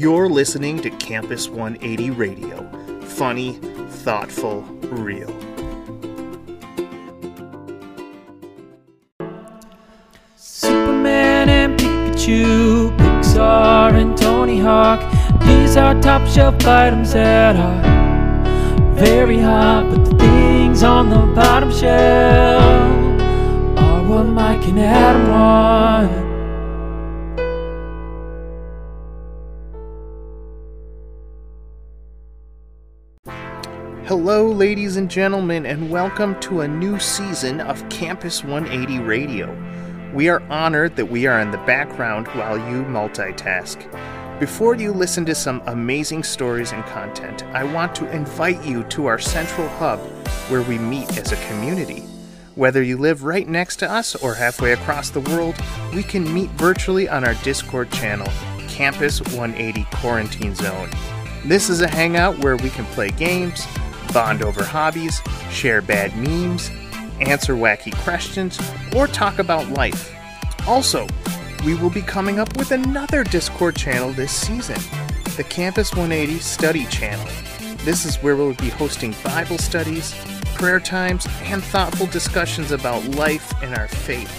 You're listening to Campus 180 Radio. Funny, thoughtful, real. Superman and Pikachu, Pixar and Tony Hawk. These are top shelf items that are very hot, but the things on the bottom shelf are what Mike and Adam want. Hello, ladies and gentlemen, and welcome to a new season of Campus 180 Radio. We are honored that we are in the background while you multitask. Before you listen to some amazing stories and content, I want to invite you to our central hub where we meet as a community. Whether you live right next to us or halfway across the world, we can meet virtually on our Discord channel, Campus 180 Quarantine Zone. This is a hangout where we can play games, bond over hobbies, share bad memes, answer wacky questions, or talk about life. Also, we will be coming up with another Discord channel this season, the Campus 180 Study Channel. This is where we'll be hosting Bible studies, prayer times, and thoughtful discussions about life and our faith.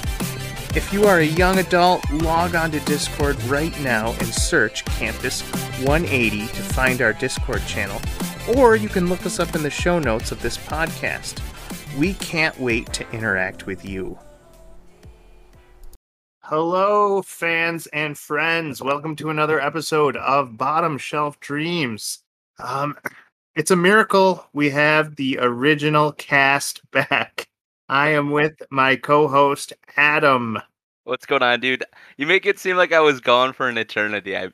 If you are a young adult, log on to Discord right now and search Campus 180 to find our Discord channel, or you can look us up in the show notes of this podcast. We can't wait to interact with you. Hello, fans and friends. Welcome to another episode of Bottom Shelf Dreams. Um, it's a miracle we have the original cast back. I am with my co host, Adam. What's going on, dude? You make it seem like I was gone for an eternity. I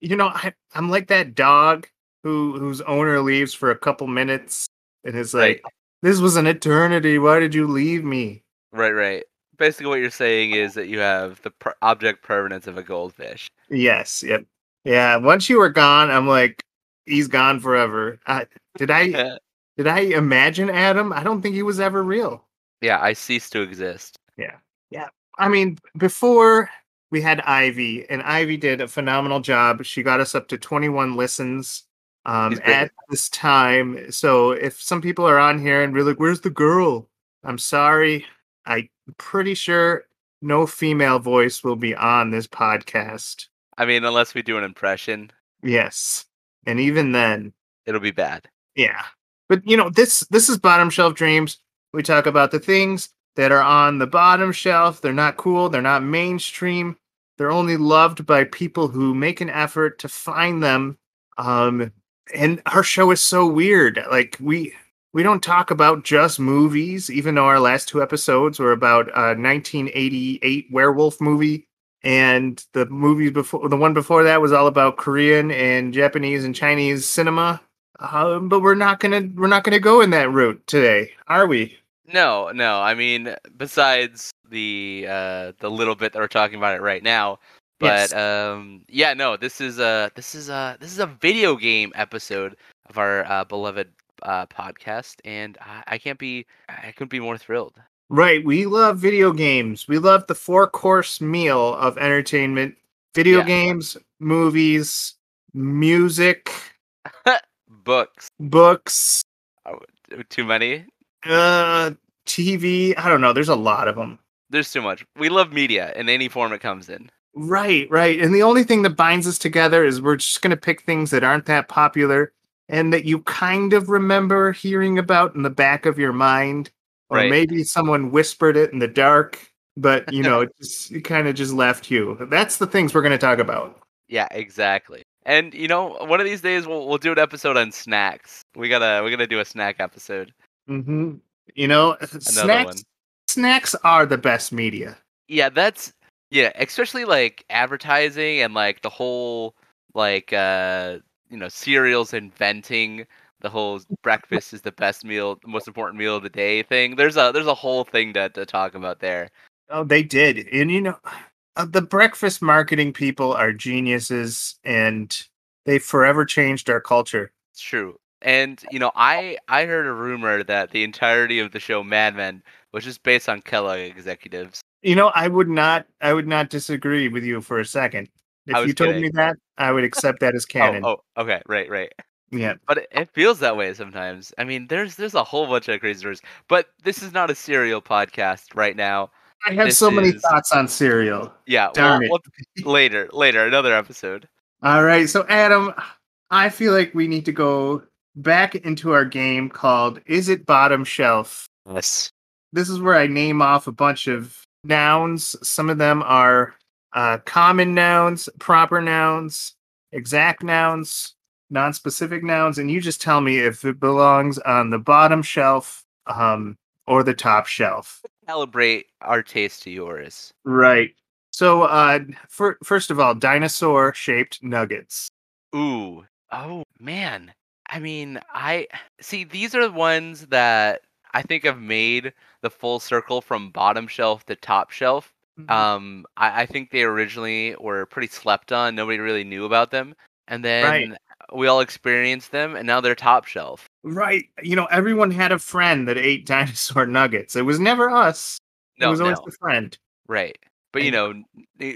You know, I, I'm like that dog who whose owner leaves for a couple minutes and is like, Right. This was an eternity. Why did you leave me? right, right. Basically, what you're saying is that you have the per- object permanence of a goldfish. Yes, yep. Yeah, once you were gone, I'm like, he's gone forever. Uh, did I did I imagine Adam? I don't think he was ever real. Yeah, I ceased to exist. Yeah. Yeah. I mean, before we had Ivy, and Ivy did a phenomenal job. She got us up to 21 listens um, at this time. So if some people are on here and we're like, "Where's the girl?" I'm sorry. I'm pretty sure no female voice will be on this podcast. I mean, unless we do an impression, Yes, and even then, it'll be bad. Yeah. But you know, this this is bottom shelf dreams. We talk about the things that are on the bottom shelf. They're not cool, they're not mainstream. They're only loved by people who make an effort to find them. Um and our show is so weird. Like we we don't talk about just movies, even though our last two episodes were about a 1988 werewolf movie. And the movies before the one before that was all about Korean and Japanese and Chinese cinema. Um, but we're not gonna we're not gonna go in that route today, are we? No, no. I mean, besides the uh, the little bit that we're talking about it right now, Yes. but um, yeah, no. This is a this is a this is a video game episode of our uh, beloved uh, podcast, and I, I can't be I couldn't be more thrilled. Right. We love video games. We love the four course meal of entertainment: video Yeah. games, movies, music, Books, books, too many. uh, TV. I don't know. There's a lot of them. There's too much. We love media in any form it comes in. Right, right. And the only thing that binds us together is we're just going to pick things that aren't that popular and that you kind of remember hearing about in the back of your mind. Or Right. maybe someone whispered it in the dark, but you know, it, just, it kind of just left you. That's the things we're going to talk about. Yeah, exactly. And you know, one of these days we'll we'll do an episode on snacks. We gotta we're gonna do a snack episode. hmm You know, snacks, one. snacks are the best media. Yeah, that's yeah, especially like advertising and like the whole like uh you know cereals inventing the whole breakfast is the best meal, the most important meal of the day thing. There's a there's a whole thing to to talk about there. Oh, they did. And you know, uh, the breakfast marketing people are geniuses and they forever changed our culture. It's true. And you know, I I heard a rumor that the entirety of the show Mad Men was just based on Kellogg executives. You know, I would not I would not disagree with you for a second. If you told kidding. me that, I would accept that as oh, canon. Oh, oh, okay, right, right. Yeah. But it, it feels that way sometimes. I mean, there's there's a whole bunch of crazy stories. But this is not a serial podcast right now. I have This so many is- thoughts on cereal. Yeah, Darn well, we'll- later, later, another episode. All right, so Adam, I feel like we need to go back into our game called Is It Bottom Shelf? Yes. This is where I name off a bunch of nouns. Some of them are uh, common nouns, proper nouns, exact nouns, non-specific nouns, and you just tell me if it belongs on the bottom shelf um, or the top shelf. Calibrate our taste to yours. Right. So, uh, for, first of all, dinosaur-shaped nuggets. Ooh. Oh man. I mean, I see these are the ones that I think I've made the full circle from bottom shelf to top shelf. Um, I, I think they originally were pretty slept on. Nobody really knew about them, and then Right. we all experienced them, and now they're top shelf. Right. You know, everyone had a friend that ate dinosaur nuggets. It was never us. it No, was always no, the friend. right. But you know,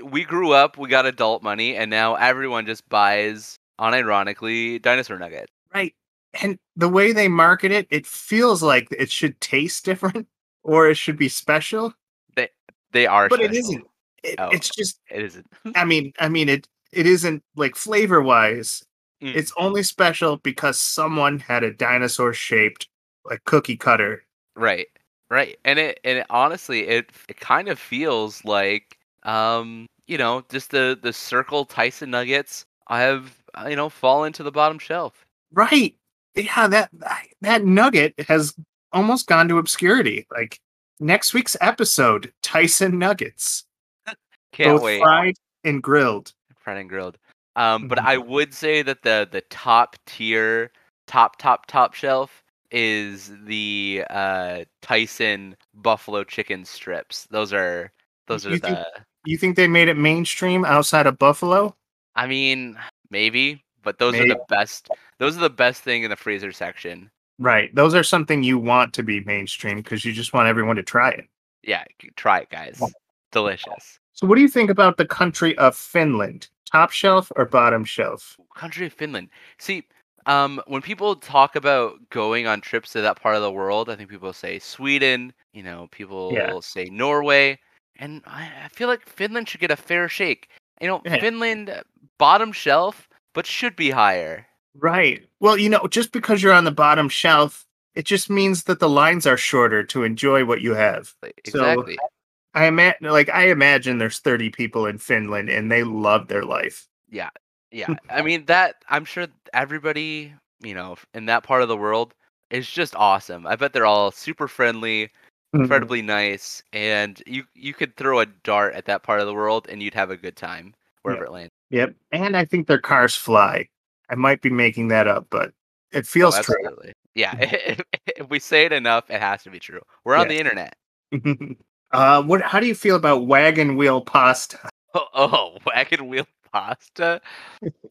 we grew up, we got adult money, and now everyone just buys, unironically, dinosaur nuggets. Right. And the way they market it, it feels like it should taste different or it should be special, They they are, but it special. isn't. It, Oh. It's just It isn't. I mean, I mean it it isn't like flavor wise. Mm. It's only special because someone had a dinosaur shaped like cookie cutter. Right. Right. And it and it, honestly it it kind of feels like um you know just the the circle Tyson nuggets I have uh, you know fallen to the bottom shelf. Right. Yeah, that that nugget has almost gone to obscurity. Like next week's episode, Tyson nuggets, Can't both wait. fried and grilled. Fried and grilled. Um but Mhm. I would say that the the top tier top top top shelf is the uh Tyson buffalo chicken strips. Those are those are You think- the You think they made it mainstream outside of Buffalo? I mean maybe but those are the best those are the best thing in the freezer section. Right. Those are something you want to be mainstream because you just want everyone to try it. Yeah, try it, guys. Delicious. So, what do you think about the country of Finland? Top shelf or bottom shelf? Country of Finland. See, um, when people talk about going on trips to that part of the world, I think people say Sweden. You know, people Yeah. say Norway, and I, I feel like Finland should get a fair shake. You know, Yeah. Finland bottom shelf, but should be higher. Right. Well, you know, just because you're on the bottom shelf, it just means that the lines are shorter to enjoy what you have. Like, So- Exactly. I imagine, like, I imagine there's 30 people in Finland and they love their life. Yeah. Yeah. I mean that I'm sure everybody, you know, in that part of the world is just awesome. I bet they're all super friendly, mm-hmm. incredibly nice, and you you could throw a dart at that part of the world and you'd have a good time wherever it lands. Yep. And I think their cars fly. I might be making that up, but it Oh, feels true. Yeah. if, if we say it enough, it has to be true. We're on Yeah. the internet. uh, what? How do you feel about wagon wheel pasta? Oh, oh wagon wheel pasta.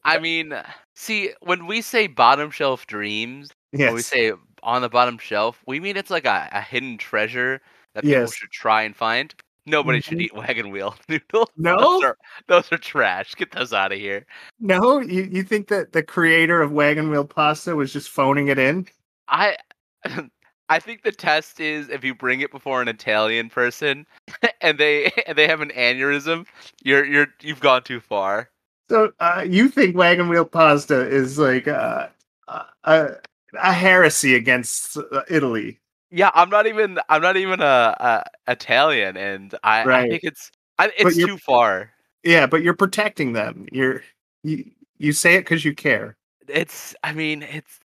I mean, see, when we say bottom shelf dreams, when we say on the bottom shelf, we mean it's like a, a hidden treasure that people Yes. should try and find. Nobody should Mhm. eat wagon wheel noodles. No? those are, those are trash. Get those out of here. No, you, you think that the creator of wagon wheel pasta was just phoning it in? I I think the test is if you bring it before an Italian person and they and they have an aneurysm, you're you're you've gone too far. So uh, you think wagon wheel pasta is like uh, a a, a heresy against uh, Italy? Yeah, I'm not even I'm not even a, a Italian, and I, I think it's I, it's too far. Yeah, but you're protecting them. You're you you say it because you care. It's I mean it's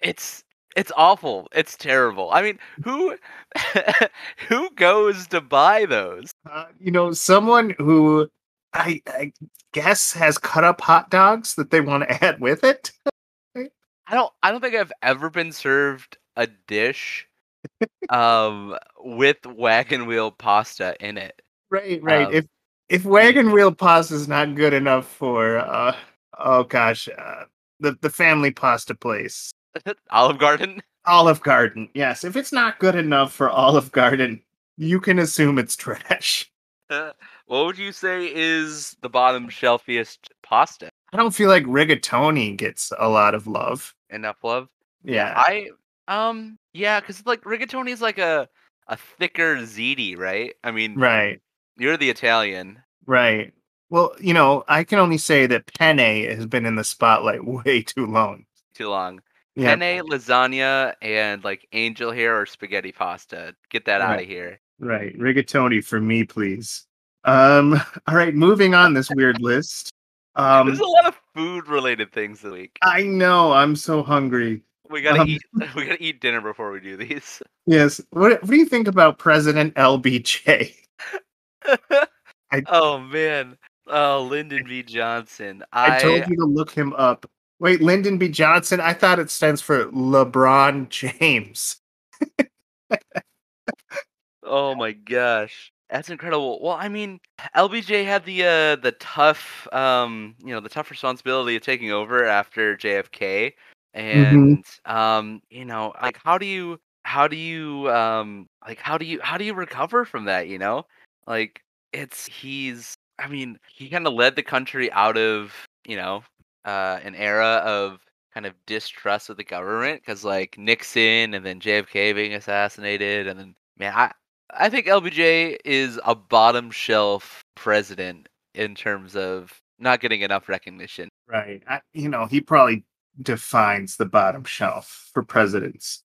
it's it's awful. It's terrible. I mean, who who goes to buy those? Uh, you know, someone who I, I guess has cut up hot dogs that they want to add with it. I don't I don't think I've ever been served a dish um with wagon wheel pasta in it. Right, right. Um, if if wagon wheel pasta is not good enough for uh oh gosh, uh, the the family pasta place. Olive Garden. Olive Garden. Yes, if it's not good enough for Olive Garden, you can assume it's trash. what would you say is the bottom shelfiest pasta? I don't feel like rigatoni gets a lot of love. Enough love. Yeah. I um yeah, because like rigatoni is like a a thicker ziti, right? I mean, right. you're the Italian. Right. Well, you know, I can only say that penne has been in the spotlight way too long. Too long. Yeah. Penne, lasagna, and like angel hair or spaghetti pasta. Get that out of here. Right. Rigatoni for me, please. Um, all right, moving on this weird list. Um There's a lot of food related things this week. I know, I'm so hungry. We gotta um, eat. We gotta eat dinner before we do these. Yes. What what do you think about President LBJ? I- oh man. Oh, Lyndon B. Johnson. I, I, told you to look him up. Wait, Lyndon B. Johnson? I thought it stands for LeBron James. Oh my gosh. That's incredible. Well, I mean, LBJ had the uh the tough um you know, the tough responsibility of taking over after JFK and um you know, like how do you how do you um like how do you how do you recover from that, you know? Like it's he's I mean, he kind of led the country out of, you know, uh an era of kind of distrust of the government cuz like Nixon and then JFK being assassinated and then man, I I think LBJ is a bottom shelf president in terms of not getting enough recognition. Right. I, you know, he probably defines the bottom shelf for presidents.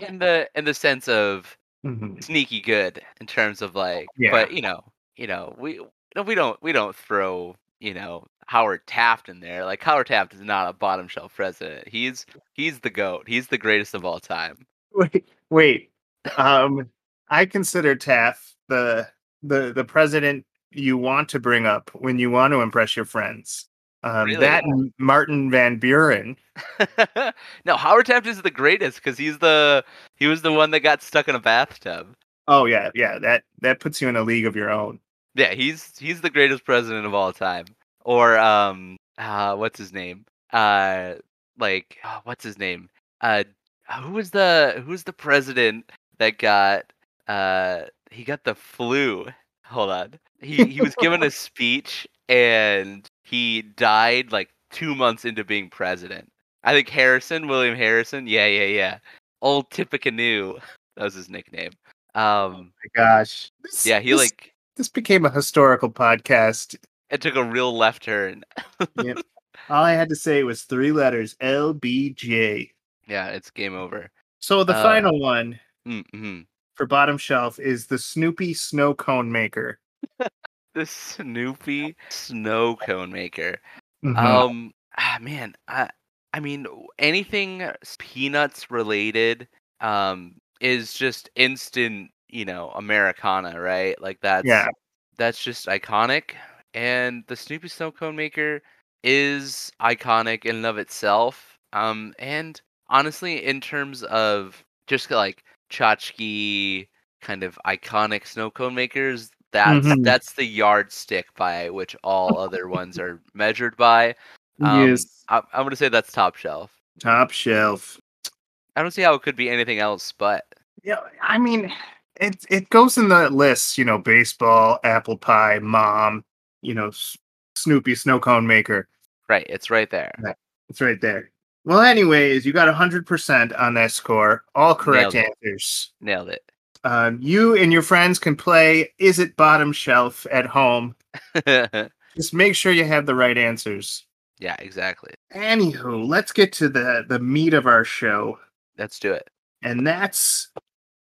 In the in the sense of Mhm. sneaky good in terms of like Yeah. but you know, you know, we no, we don't we don't throw, you know, Howard Taft in there. Like Howard Taft is not a bottom shelf president. He's he's the goat. He's the greatest of all time. Wait, wait. Um, I consider Taft the the the president you want to bring up when you want to impress your friends. Um, Really? That and Martin Van Buren. no, Howard Taft is the greatest because he's the he was the one that got stuck in a bathtub. Oh yeah, yeah. That that puts you in a league of your own. Yeah, he's he's the greatest president of all time. Or um, uh, what's his name? Uh, like uh, what's his name? Uh, who was the who's the president that got uh he got the flu? Hold on. He he was given a speech and he died like two months into being president. I think Harrison, William Harrison. Yeah, yeah, yeah. Old Tippecanoe. That was his nickname. Um, My gosh. This- yeah, he this- like this became a historical podcast. it took a real left turn. Yep. All I had to say was three letters: LBJ. Yeah, it's game over. So the Uh, final one Mm-hmm. for bottom shelf is the Snoopy snow cone maker. The Snoopy snow cone maker. Mhm. Um, ah, man, I, I mean, anything peanuts related, um, is just instant, you know, Americana, right? Like that's Yeah. that's just iconic. And the Snoopy snow cone maker is iconic in and of itself. Um, and honestly, in terms of just like tchotchke kind of iconic snow cone makers, that's Mhm. that's the yardstick by which all other ones are measured by. Um, yes. I, I'm gonna say that's top shelf. Top shelf. I don't see how it could be anything else, but Yeah, I mean, it it goes in the list. You know, baseball, apple pie, mom. You know, S- Snoopy snow cone maker. right, it's right there. It's right there. Well, anyways, you got hundred percent on that score. All correct Nailed answers. Nailed it. Um, you and your friends can play Is It Bottom Shelf at home. Just make sure you have the right answers. Yeah, exactly. Anywho, let's get to the the meat of our show. Let's do it. and that's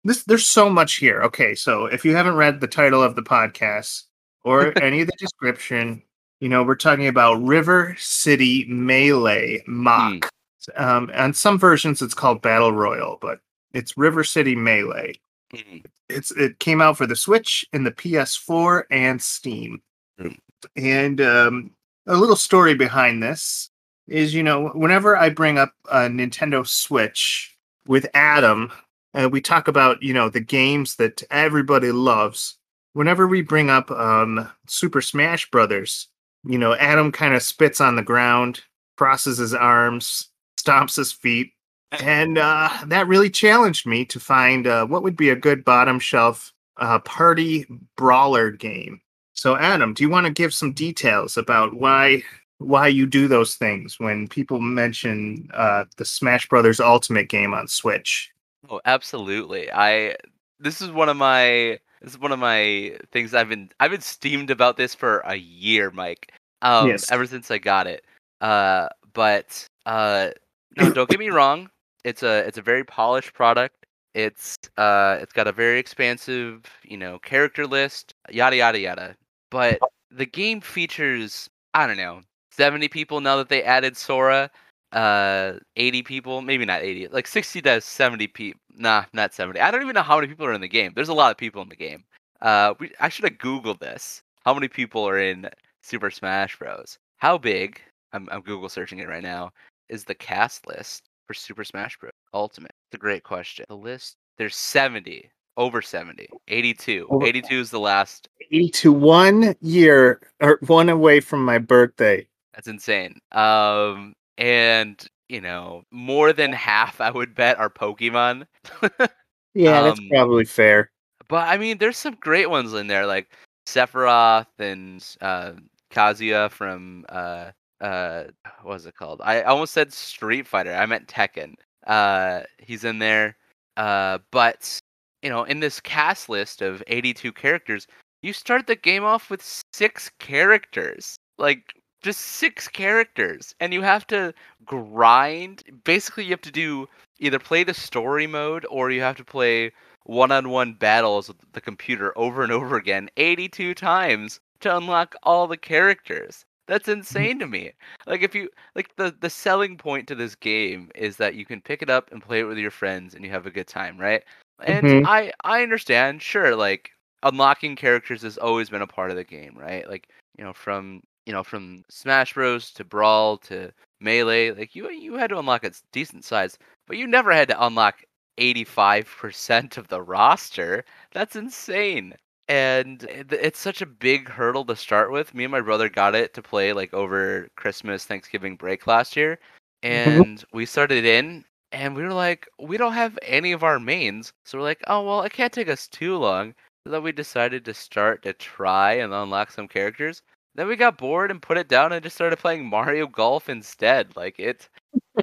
this there's so much here okay so if you haven't read the title of the podcast or any of the description you know we're talking about river city melee Mach um on some versions it's called battle royal but it's river city melee Mhm. it's it came out for the switch and the ps4 and steam Mm. and um a little story behind this is you know whenever i bring up a nintendo switch with adam uh, we talk about you know the games that everybody loves whenever we bring up um super smash brothers you know adam kind of spits on the ground crosses his arms stomps his feet and uh, that really challenged me to find uh, what would be a good bottom shelf uh, party brawler game So, Adam, do you want to give some details about why why you do those things when people mention uh, the Smash Brothers Ultimate game on Switch? Oh, absolutely. I this is one of my this is one of my things I've been I've been steamed about this for a year, Mike. Um, Yes. ever since I got it. Uh, but uh, no, don't get me wrong. It's a it's a very polished product. It's uh it's got a very expansive, you know, character list, yada yada yada. But the game features I don't know, 70 people now that they added Sora. Uh 80 people, maybe not 80, like 60 to 70 people. Nah, not 70. I don't even know how many people are in the game. There's a lot of people in the game. Uh we I should have googled this. How many people are in Super Smash Bros? How big? I'm I'm Google searching it right now. Is the cast list for Super Smash Bros. Ultimate? It's a great question. The list there's 70, over 70, 82. Over- 82 is the last. 82 one year or one away from my birthday. That's insane. Um, and you know, more than half I would bet are Pokemon. Yeah, that's Um, probably fair. But I mean, there's some great ones in there, like Sephiroth and uh, Kazuya from uh, uh, what was it called? I almost said Street Fighter. I meant Tekken. Uh, he's in there. Uh, but you know, in this cast list of 82 characters, you start the game off with six characters, like just six characters, and you have to grind. Basically, you have to do either play the story mode or you have to play one-on-one battles with the computer over and over again 82 times to unlock all the characters that's insane to me like if you like the the selling point to this game is that you can pick it up and play it with your friends and you have a good time right and Mhm. i i understand sure like unlocking characters has always been a part of the game right like you know from you know from smash bros to brawl to melee like you you had to unlock a decent size but you never had to unlock 85% of the roster. That's insane. And it's such a big hurdle to start with. Me and my brother got it to play like over Christmas, Thanksgiving break last year. Mm-hmm. And we started in and we were like, we don't have any of our mains. So we're like, oh, well, it can't take us too long. So then we decided to start to try and unlock some characters. Then we got bored and put it down and just started playing Mario Golf instead. Like it,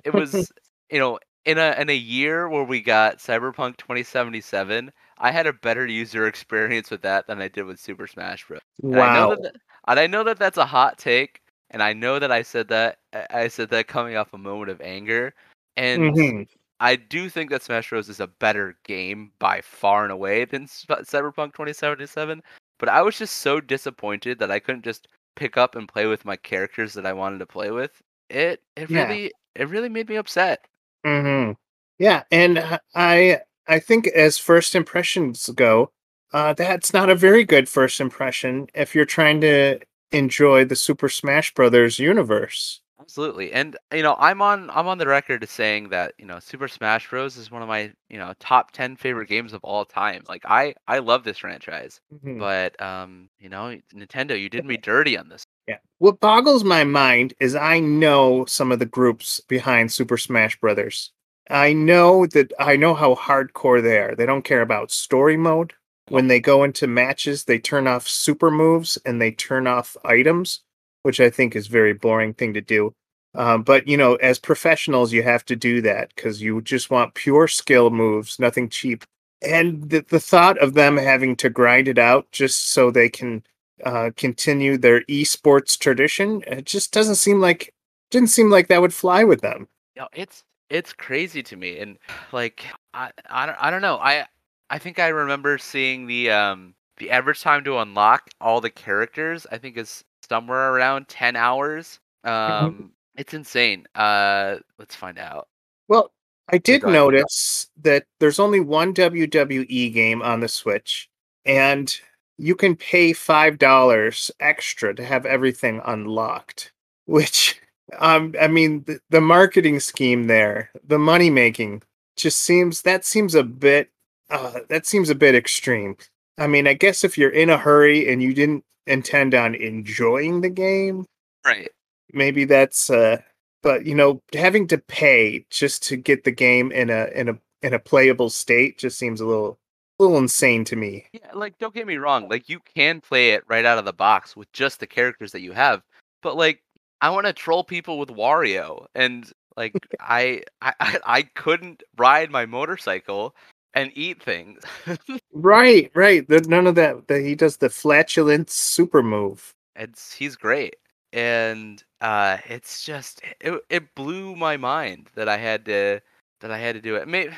it was, you know, in a in a year where we got Cyberpunk 2077, I had a better user experience with that than I did with Super Smash Bros. And I know Wow. that, and I know that that's a hot take, and I know that I said that I I said that coming off a moment of anger, and Mhm. I do think that Smash Bros is a better game by far and away than Cyberpunk 2077. But I was just so disappointed that I couldn't just pick up and play with my characters that I wanted to play with. It it Yeah. really it really made me upset. hmm Yeah, and uh, I I think as first impressions go, uh, that's not a very good first impression if you're trying to enjoy the Super Smash Brothers universe. Absolutely. And you know, I'm on I'm on the record as saying that, you know, Super Smash Bros is one of my, you know, top 10 favorite games of all time. Like I I love this franchise. Mhm. But um, you know, Nintendo, you did me dirty on this. Yeah. What boggles my mind is I know some of the groups behind Super Smash Brothers. I know that I know how hardcore they are. They don't care about story mode. When they go into matches, they turn off super moves and they turn off items, which I think is very boring thing to do. Um, but you know, as professionals, you have to do that because you just want pure skill moves, nothing cheap. And the, the thought of them having to grind it out just so they can uh, continue their esports tradition. It just doesn't seem like didn't seem like that would fly with them. Know, it's it's crazy to me and like I I don't, I don't know. I I think I remember seeing the um the average time to unlock all the characters I think is somewhere around 10 hours. Um it's insane. Uh let's find out. Well, I did go notice that there's only one WWE game on the Switch, and you can pay five dollars extra to have everything unlocked. Which, um, I mean, the, the marketing scheme there, the money making, just seems that seems a bit, uh, that seems a bit extreme. I mean, I guess if you're in a hurry and you didn't intend on enjoying the game, Right. maybe that's uh but you know having to pay just to get the game in a in a in a playable state just seems a little little insane to me. Yeah, like don't get me wrong, like you can play it right out of the box with just the characters that you have, but like I want to troll people with Wario, and like I, I I couldn't ride my motorcycle and eat things. Right, right. There's none of that. that he does the flatulent super move. it's he's great, and uh, it's just it it blew my mind that I had to that I had to do it. Maybe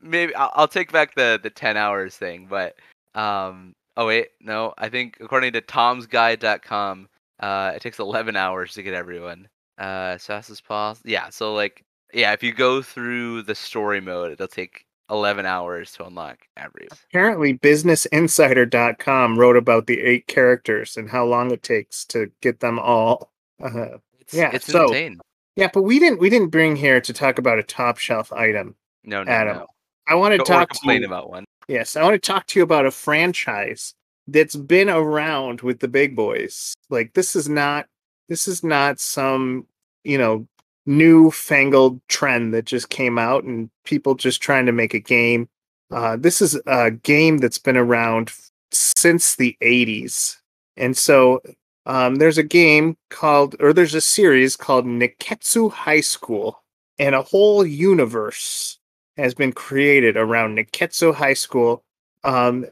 maybe I'll, I'll take back the the ten hours thing, but um. Oh wait, no. I think according to Tom'sGuide.com, uh, it takes 11 hours to get everyone. Uh, as fast as possible. Yeah, so like, yeah, if you go through the story mode, it'll take 11 hours to unlock everyone. Apparently, BusinessInsider.com wrote about the eight characters and how long it takes to get them all. Uh, It's, Yeah, it's so- insane. yeah, but we didn't we didn't bring here to talk about a top shelf item. No, no, Adam, no. I want to talk to complain you, about one. Yes, I want to talk to you about a franchise that's been around with the big boys. Like this is not this is not some, you know, new fangled trend that just came out and people just trying to make a game. Uh, this is a game that's been around since the 80s. And so um, there's a game called, or there's a series called Nekketsu High School, and a whole universe has been created around Nekketsu High School. Um,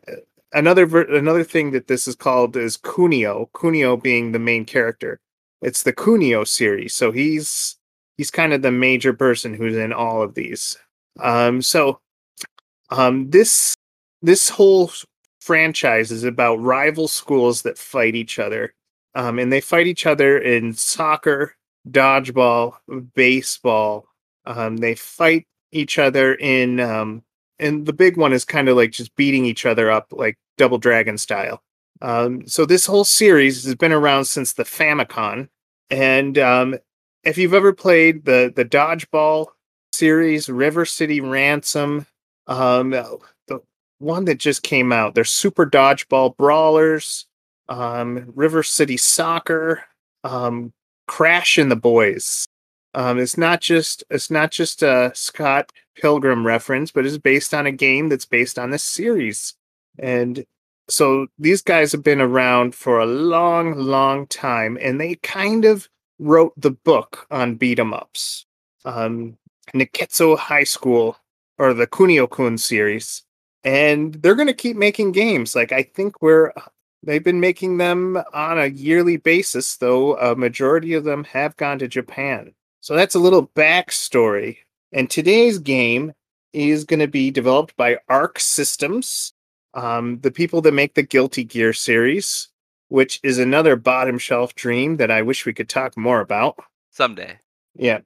another ver- another thing that this is called is Kunio. Kunio being the main character. It's the Kunio series, so he's he's kind of the major person who's in all of these. Um, so um, this this whole franchise is about rival schools that fight each other, um, and they fight each other in soccer, dodgeball, baseball. Um, they fight each other in um, and the big one is kind of like just beating each other up like Double Dragon style. Um, so this whole series has been around since the Famicom, and um, if you've ever played the the dodgeball series, River City Ransom, um, the one that just came out, there's Super Dodgeball Brawlers, um, River City Soccer, um, Crash and the Boys. Um, it's not just it's not just a Scott Pilgrim reference, but it's based on a game that's based on this series. And so these guys have been around for a long, long time, and they kind of wrote the book on beat 'em ups. Um, Nekketsu High School or the Kunio Kun series, and they're going to keep making games. Like I think we're they've been making them on a yearly basis, though a majority of them have gone to Japan. So that's a little backstory. And today's game is going to be developed by Arc Systems, um, the people that make the Guilty Gear series, which is another bottom shelf dream that I wish we could talk more about. Someday. Yeah.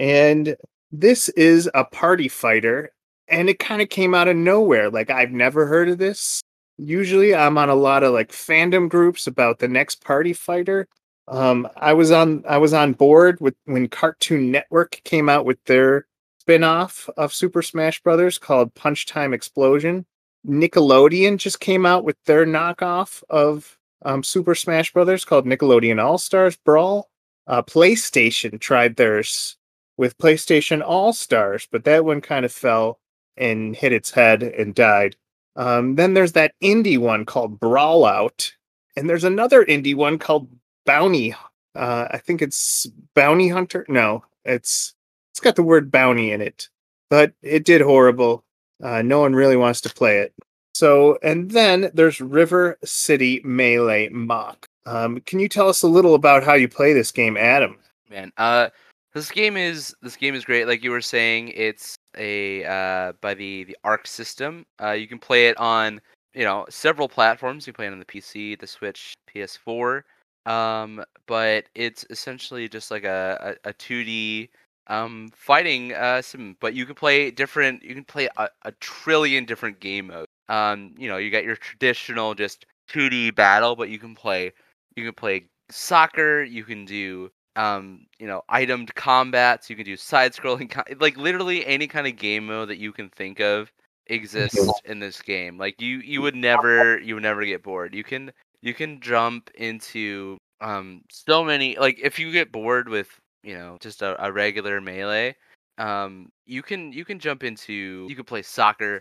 And this is a party fighter, and it kind of came out of nowhere. Like, I've never heard of this. Usually, I'm on a lot of like fandom groups about the next party fighter. Um, I was on I was on board with when Cartoon Network came out with their spin-off of Super Smash Brothers called Punch Time Explosion. Nickelodeon just came out with their knockoff of um, Super Smash Brothers called Nickelodeon All Stars Brawl. Uh, PlayStation tried theirs with PlayStation All Stars, but that one kind of fell and hit its head and died. Um, then there's that indie one called Brawlout, and there's another indie one called Bounty. Uh, I think it's Bounty Hunter. No, it's it's got the word bounty in it, but it did horrible. Uh, no one really wants to play it. So, and then there's River City Melee Mach. Um, can you tell us a little about how you play this game, Adam? man uh this game is this game is great like you were saying it's a uh by the the arc system uh you can play it on you know several platforms you play it on the pc the switch ps4 um but it's essentially just like a a, a 2d um fighting uh sim but you can play different you can play a, a trillion different game modes. Um you know you got your traditional just 2d battle but you can play you can play soccer you can do um you know itemed combats you can do side scrolling like literally any kind of game mode that you can think of exists in this game. Like you you would never you would never get bored. You can you can jump into um so many like if you get bored with you know just a, a regular melee um you can you can jump into you can play soccer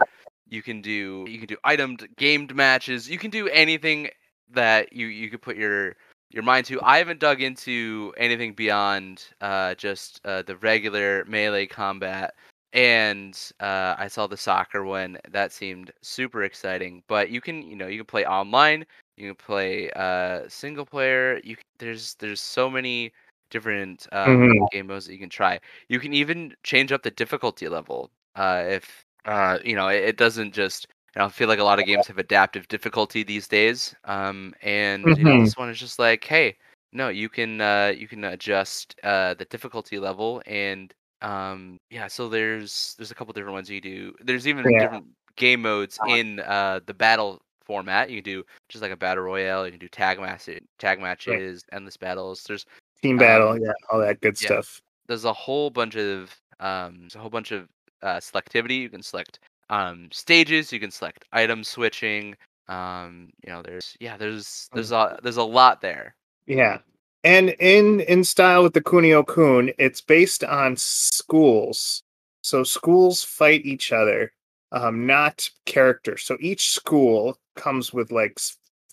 You can do you can do itemed gamed matches. You can do anything that you you could put your your mind to. I haven't dug into anything beyond uh, just uh, the regular melee combat, and uh, I saw the soccer one. That seemed super exciting. But you can you know you can play online. You can play uh, single player. You can, there's there's so many different um, Mhm. game modes that you can try. You can even change up the difficulty level uh, if uh, you know it, it doesn't just. You know, I feel like a lot of games have adaptive difficulty these days, um, and you know this one is just like, hey, no, you can uh, you can adjust uh, the difficulty level, and um, yeah, so there's there's a couple different ones you do. There's even Yeah. different game modes in uh, the battle format. You can do just like a battle royale. You can do tag matches, tag matches, endless battles. There's Team battle, Um, yeah, all that good yeah. stuff. there's a whole bunch of um, there's a whole bunch of uh, selectivity. You can select um, stages. You can select item switching. Um, you know, there's yeah, there's there's a there's a lot there. Yeah. And in in style with the Kunio Kun, it's based on schools. So schools fight each other, um, not characters. So each school comes with like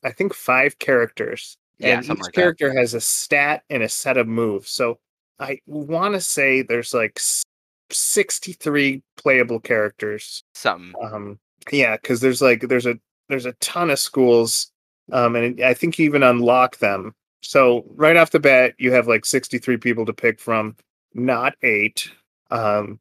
I think five characters. Yeah, and each like that. character has a stat and a set of moves. So I want to say there's like 63 playable characters. Something. Um, yeah, because there's like there's a there's a ton of schools, um, and I think you even unlock them. So right off the bat, you have like 63 people to pick from, not eight. Um,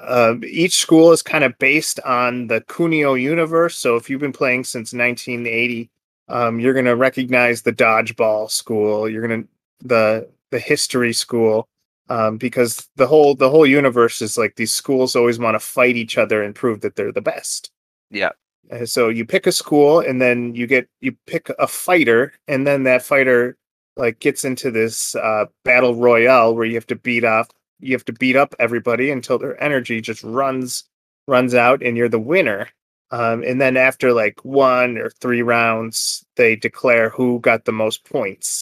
uh, each school is kind of based on the Kunio universe. So if you've been playing since 1980, um, you're gonna recognize the dodgeball school. You're gonna the the history school um, because the whole the whole universe is like these schools always want to fight each other and prove that they're the best. Yeah. Uh, so you pick a school and then you get you pick a fighter and then that fighter like gets into this uh, battle royale where you have to beat off you have to beat up everybody until their energy just runs runs out and you're the winner. Um, and then after like one or three rounds, they declare who got the most points.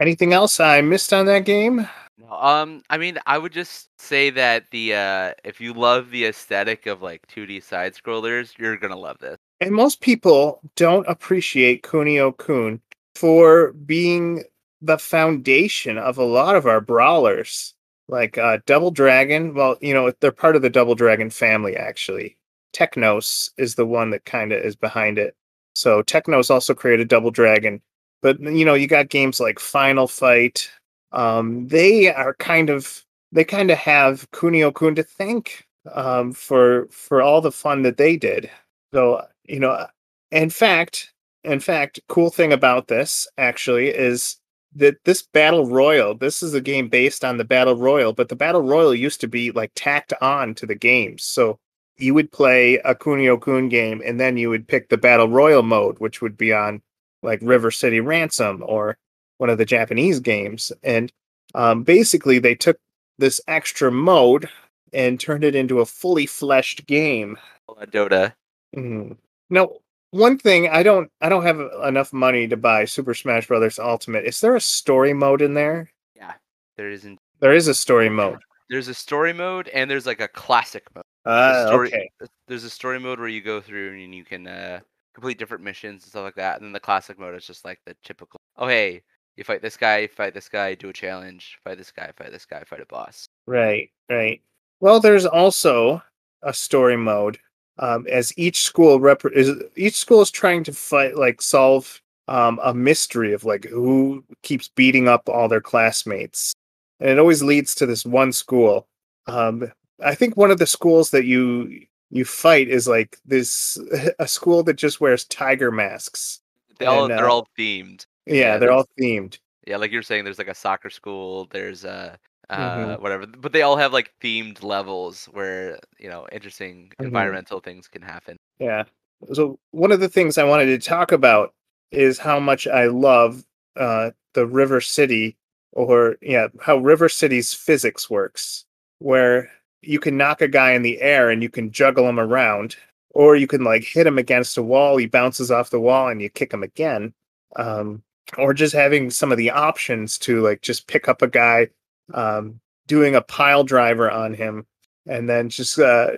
Anything else I missed on that game? No, Um, I mean, I would just say that the uh, if you love the aesthetic of like 2D side scrollers, you're gonna love this. And most people don't appreciate Kunio Kun for being the foundation of a lot of our brawlers. Like uh, Double Dragon, well, you know, they're part of the Double Dragon family, actually. Technos is the one that kind of is behind it. So Technos also created Double Dragon. But, you know, you got games like Final Fight. Um, they are kind of, they kind of have Kunio Kun to thank um, for for all the fun that they did. So, you know, in fact, in fact, cool thing about this actually is that this battle royal, this is a game based on the battle royal, but the battle royal used to be like tacked on to the games. So you would play a Kunio Kun game and then you would pick the battle royal mode, which would be on like River City Ransom or one of the Japanese games. And um, basically, they took this extra mode and turned it into a fully fleshed game. Dota. Mhm. Now, one thing I don't I don't have enough money to buy Super Smash Brothers Ultimate. Is there a story mode in there? Yeah, there isn't. There is a story mode. There's a story mode and there's like a classic mode. The Uh, story, okay. There's a story mode where you go through and you can uh, complete different missions and stuff like that. And then the classic mode is just like the typical. Oh hey, you fight this guy, fight this guy, do a challenge, fight this guy, fight this guy, fight a boss. Right, right. Well, there's also a story mode. Um, as each school rep is each school is trying to fight like solve um, a mystery of like who keeps beating up all their classmates, and it always leads to this one school. Um, I think one of the schools that you you fight is like this a school that just wears tiger masks. They all And, they're uh, all themed. Yeah, Yeah, they're all themed. Yeah, like you're saying, there's like a soccer school. There's uh, uh, Mhm. whatever. But they all have like themed levels where you know interesting Mhm. environmental things can happen. Yeah. So one of the things I wanted to talk about is how much I love uh, the River City, or yeah, how River City's physics works, where you can knock a guy in the air and you can juggle him around, or you can like hit him against a wall, he bounces off the wall, and you kick him again. Um, or just having some of the options to like just pick up a guy, um, doing a pile driver on him, and then just uh,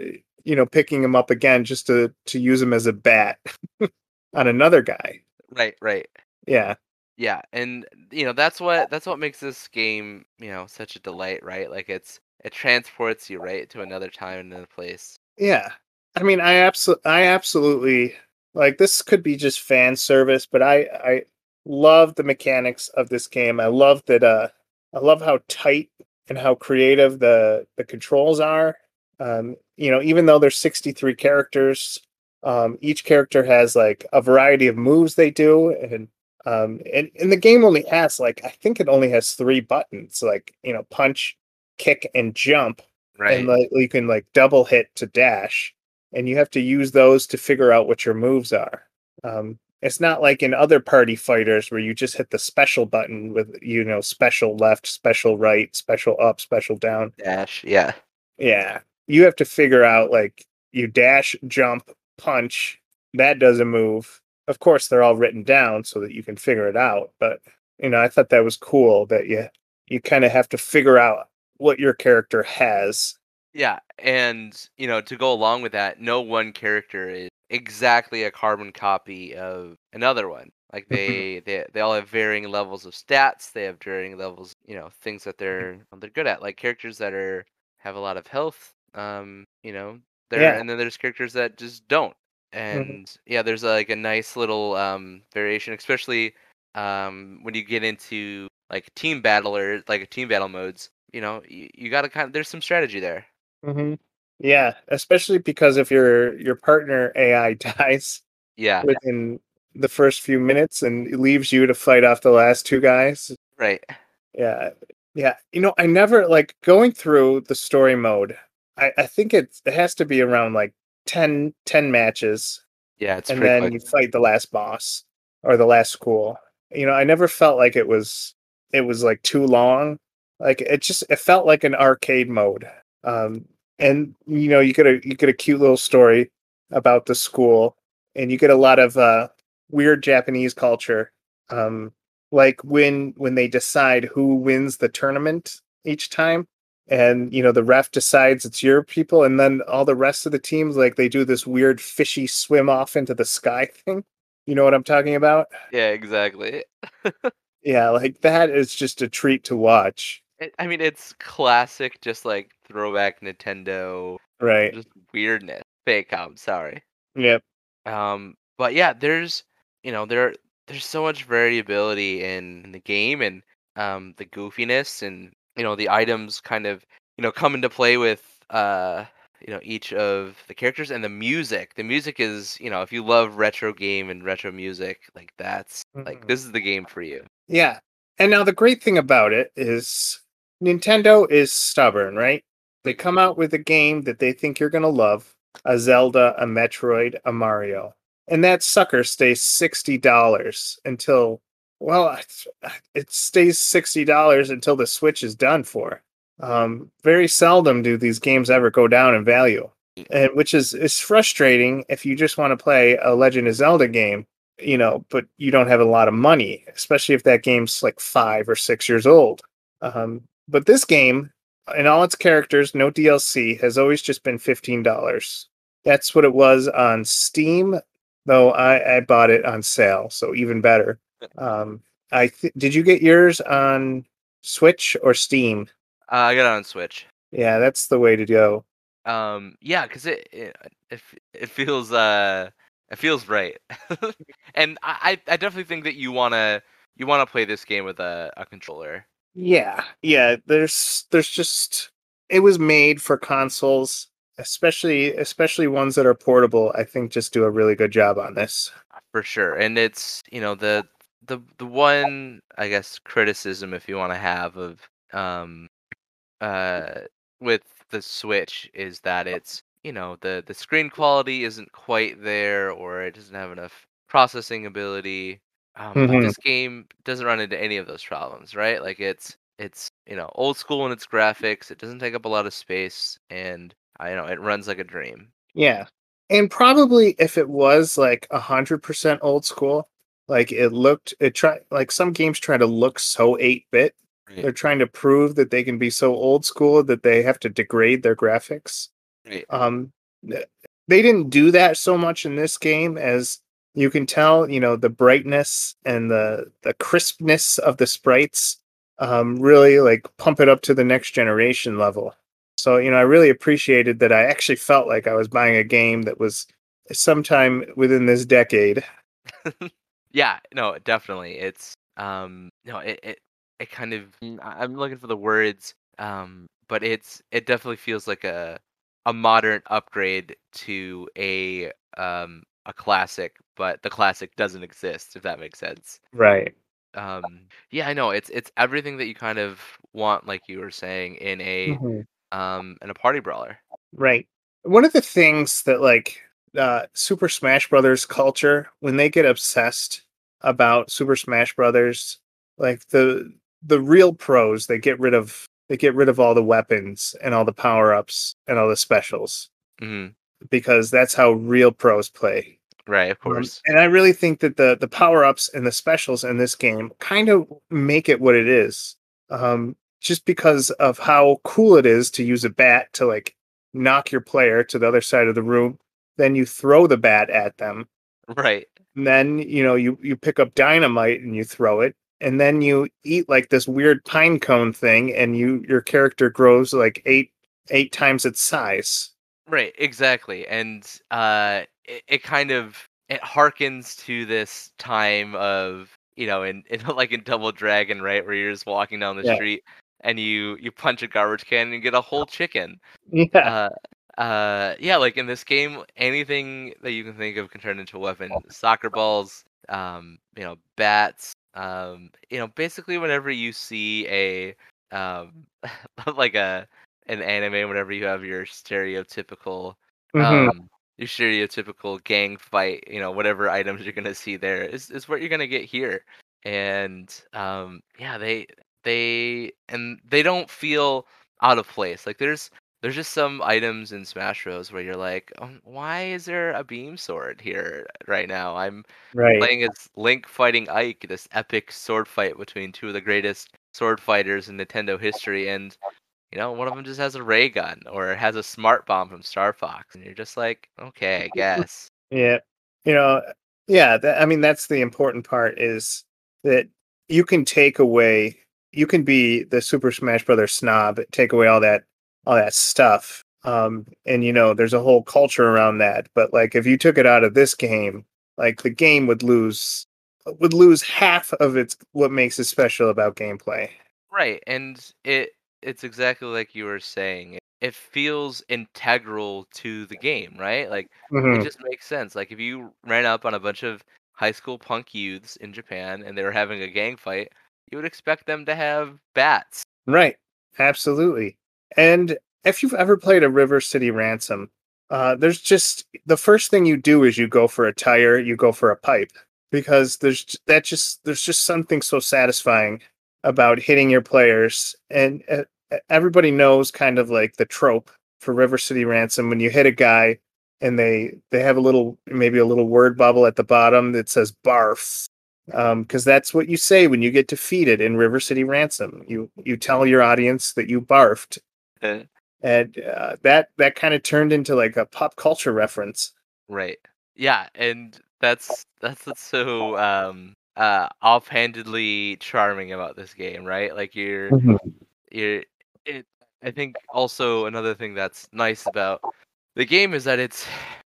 you know, picking him up again just to to use him as a bat on another guy. Right, right. Yeah. Yeah, and you know that's what that's what makes this game you know such a delight, right? Like it's it transports you right to another time and another place. Yeah. I mean, I absolutely, I absolutely like this could be just fan service, but I, I love the mechanics of this game. I love that, uh, I love how tight and how creative the, the controls are. Um, you know, even though there's 63 characters, um, each character has like a variety of moves they do. And, um, and, and the game only has like, I think it only has three buttons, like, you know, punch, kick, and jump Right. and like you can like double hit to dash and you have to use those to figure out what your moves are um it's not like in other party fighters where you just hit the special button with you know special left special right special up special down Dash. Yeah. yeah you have to figure out like you dash jump punch that does a move of course they're all written down so that you can figure it out but you know i thought that was cool that you you kind of have to figure out what your character has Yeah, and you know, to go along with that, no one character is exactly a carbon copy of another one. Like they, they, they all have varying levels of stats. They have varying levels, you know, things that they're they're good at. Like characters that are have a lot of health. Um, you know, there, Yeah. and then there's characters that just don't. And yeah, there's like a nice little um variation, especially um when you get into like team battler, like team battle modes. You know, you, you got to kind of there's some strategy there. hmm Yeah, especially because if your your partner AI dies Yeah. within the first few minutes and leaves you to fight off the last two guys. Right. Yeah, yeah. You know, I never like going through the story mode. I I think it it has to be around like 10, 10 matches, Yeah, it's and then quick. you fight the last boss or the last school. You know, I never felt like it was it was like too long. Like it just it felt like an arcade mode. Um and you know, you get a you get a cute little story about the school and you get a lot of uh weird Japanese culture. Um like when when they decide who wins the tournament each time and you know the ref decides it's your people and then all the rest of the teams like they do this weird fishy swim off into the sky thing you know what i'm talking about Yeah, exactly. yeah like that is just a treat to watch It, I mean, it's classic, just like throwback Nintendo, right just weirdness. Fake out. Sorry. yep Um, but yeah, there's you know there there's so much variability in, in the game and um the goofiness and you know the items kind of you know come into play with uh you know each of the characters and the music. The music is you know if you love retro game and retro music, like that's like Mhm. this is the game for you. yeah and now the great thing about it is nintendo is stubborn right? They come out with a game that they think you're going to love a zelda a metroid a mario and that sucker stays $60 until well it- stays $60 until the switch is done for. Um, very seldom do these games ever go down in value and which is is frustrating if you just want to play a legend of zelda game you know but you don't have a lot of money especially if that game's like five or six years old. Um, but this game and all its characters no dlc has always just been $15 that's what it was on steam though i, I bought it on sale so even better. Um, i th- did you get yours on switch or steam? Uh, I got it on Switch. yeah that's the way to go. Um, yeah, because it, it it it feels uh it feels right, and I I I definitely think that you wanna you wanna play this game with a, a controller. Yeah, yeah. There's there's just it was made for consoles, especially especially ones that are portable. I think just do a really good job on this. for sure and it's you know the the the one i guess criticism if you want to have of um uh with the switch is that it's you know the the screen quality isn't quite there or it doesn't have enough processing ability um, Mhm. this game doesn't run into any of those problems right like it's it's you know old school in its graphics it doesn't take up a lot of space and i know it runs like a dream Yeah, and probably if it was like a hundred percent old school, like it looked, it try like some games try to look so eight bit. Right. They're trying to prove that they can be so old school that they have to degrade their graphics. Right. Um, they didn't do that so much in this game as you can tell you know the brightness and the the crispness of the sprites um, really like pump it up to the next generation level so you know i really appreciated that i actually felt like i was buying a game that was sometime within this decade yeah, no, definitely. It's um no, it it, it kind of mm, I'm looking for the words um but it's it definitely feels like a a modern upgrade to a um a classic, but the classic doesn't exist if that makes sense. right Um yeah, I know. It's it's everything that you kind of want like you were saying in a Mhm. um in a party brawler. Right. One of the things that like uh Super Smash Brothers culture when they get obsessed about Super Smash Brothers, like the the real pros, they get rid of they get rid of all the weapons and all the power-ups and all the specials Mhm. because that's how real pros play. Right, of Um, course. and I really think that the the power-ups and the specials in this game kind of make it what it is. Um just because of how cool it is to use a bat to like knock your player to the other side of the room then you throw the bat at them Right. and then you know you you pick up dynamite and you throw it and then you eat like this weird pine cone thing and you your character grows like eight eight times its size Right, exactly. And uh it, it kind of it harkens to this time of, you know, in, in like in Double Dragon, right, where you're just walking down the Yeah. street and you you punch a garbage can and get a whole chicken. yeah Uh uh yeah, like in this game, anything that you can think of can turn into a weapon. Soccer balls, um, you know, bats, um, you know, basically whenever you see a um like a an anime, whenever you have your stereotypical Mhm. um your stereotypical gang fight you know whatever items you're gonna see there is, is what you're gonna get here. And um yeah they they and they don't feel out of place. Like there's there's just some items in smash bros. where you're like oh, why is there a beam sword here right now? I'm right. playing as link fighting ike this epic sword fight between two of the greatest sword fighters in nintendo history and you know, one of them just has a ray gun or has a smart bomb from Star Fox, and you're just like, okay, I guess. yeah you know yeah that, i mean that's the important part is that you can take away you can be the super smash brothers snob take away all that all that stuff um and you know there's a whole culture around that but like if you took it out of this game like the game would lose would lose half of its what makes it special about gameplay Right, and it it's exactly like you were saying. It, feels integral to the game, right? Like Mhm. it just makes sense. Like if you ran up on a bunch of high school punk youths in Japan and they were having a gang fight, you would expect them to have bats. Right. Absolutely. And if you've ever played a River City Ransom, uh, there's just the first thing you do is you go for a tire, you go for a pipe, because there's that just there's just something so satisfying about hitting your players, and uh, everybody knows kind of like the trope for River City Ransom when you hit a guy and they they have a little maybe a little word bubble at the bottom that says barf because that's what you say when you get defeated in River City Ransom. You you tell your audience that you barfed, and uh, that that kind of turned into like a pop culture reference. Right. Yeah, and that's that's what's so um uh offhandedly charming about this game, right? Like you're you're it I think also another thing that's nice about the game is that it's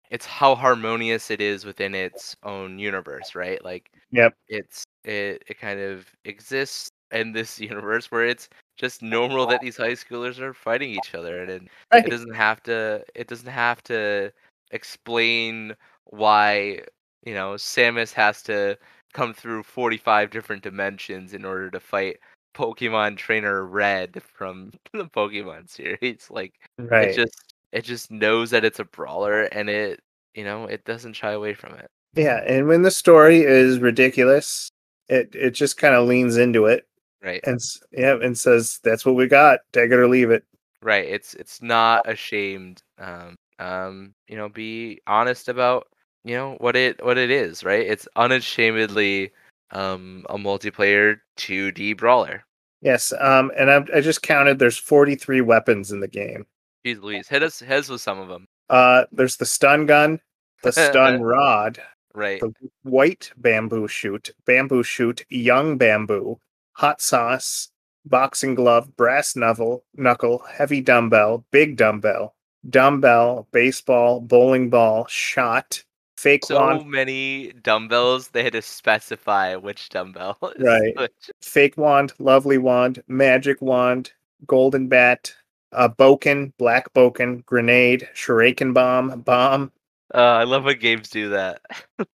it's how harmonious it is within its own universe, right? Like Yep. it's it it kind of exists in this universe where it's just normal that these high schoolers are fighting each other and it, Right. it doesn't have to it doesn't have to explain why you know Samus has to come through 45 different dimensions in order to fight Pokemon Trainer Red from the Pokemon series like Right. it just it just knows that it's a brawler and it you know it doesn't shy away from it yeah, and when the story is ridiculous, it it just kind of leans into it right and yeah, and says that's what we got. Take it or leave it. right it's it's not ashamed um um you know be honest about you know what it what it is right it's unashamedly um a multiplayer 2d brawler Yes. Um. And I I just counted. There's 43 weapons in the game. Jeez Louise, hit us hit us with some of them Uh, there's the stun gun, the stun rod, Right. the white bamboo shoot, bamboo shoot, young bamboo, hot sauce, boxing glove, brass knuckle, knuckle, heavy dumbbell, big dumbbell, dumbbell, baseball, bowling ball, shot, fake So wand, many dumbbells, they had to specify which dumbbell. Right. which. fake wand, lovely wand, magic wand, golden bat, a bokken, black bokken, grenade, shuriken bomb, bomb. Uh, I love when games do that.